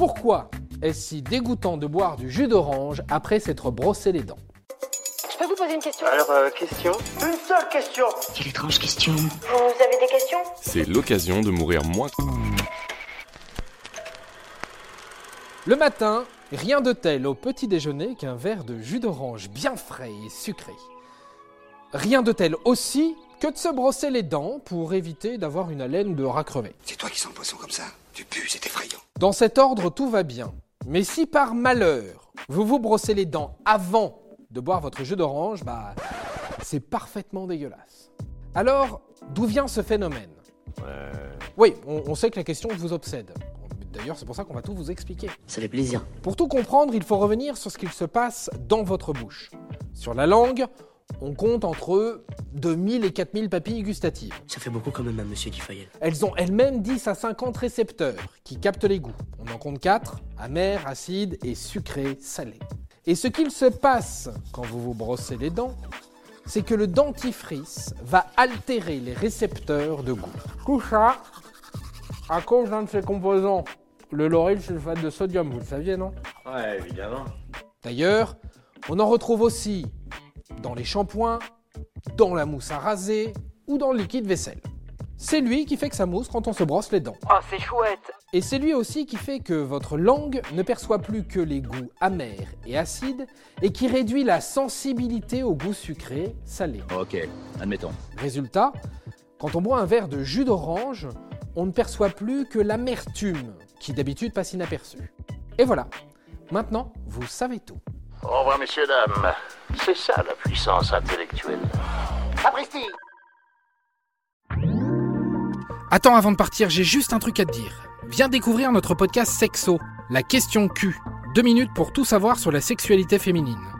Pourquoi est-ce si dégoûtant de boire du jus d'orange après s'être brossé les dents Je peux vous poser une question Alors, euh, question Une seule question Quelle étrange question. Vous avez des questions C'est l'occasion de mourir moins. Le matin, rien de tel au petit déjeuner qu'un verre de jus d'orange bien frais et sucré. Rien de tel aussi que de se brosser les dents pour éviter d'avoir une haleine de rat crevé. C'est toi qui sens le poisson comme ça Tu pues, c'est effrayant. Dans cet ordre, tout va bien. Mais si par malheur, vous vous brossez les dents avant de boire votre jus d'orange, bah, c'est parfaitement dégueulasse. Alors, d'où vient ce phénomène? Oui, on, on sait que la question vous obsède. D'ailleurs, c'est pour ça qu'on va tout vous expliquer. Ça fait plaisir. Pour tout comprendre, il faut revenir sur ce qu'il se passe dans votre bouche. Sur la langue, on compte entre 2000 et 4000 papilles gustatives. Ça fait beaucoup quand même à Monsieur Dufayel. Elles ont elles-mêmes 10 à 50 récepteurs qui captent les goûts. On en compte 4, amer, acide et sucré, salé. Et ce qu'il se passe quand vous vous brossez les dents, c'est que le dentifrice va altérer les récepteurs de goût. Tout ça à cause d'un de ses composants, le lauryl sulfate de sodium, vous le saviez, non? Ouais, évidemment. D'ailleurs, on en retrouve aussi dans les shampoings, dans la mousse à raser ou dans le liquide vaisselle. C'est lui qui fait que ça mousse quand on se brosse les dents. Oh, c'est chouette Et c'est lui aussi qui fait que votre langue ne perçoit plus que les goûts amers et acides et qui réduit la sensibilité aux goûts sucrés, salés. Ok, admettons. Résultat, quand on boit un verre de jus d'orange, on ne perçoit plus que l'amertume qui d'habitude passe inaperçue. Et voilà, maintenant vous savez tout. Au revoir, messieurs, dames. C'est ça la puissance intellectuelle. Sapristi Attends, avant de partir, j'ai juste un truc à te dire. Viens découvrir notre podcast Sexo, la question Q. Deux minutes pour tout savoir sur la sexualité féminine.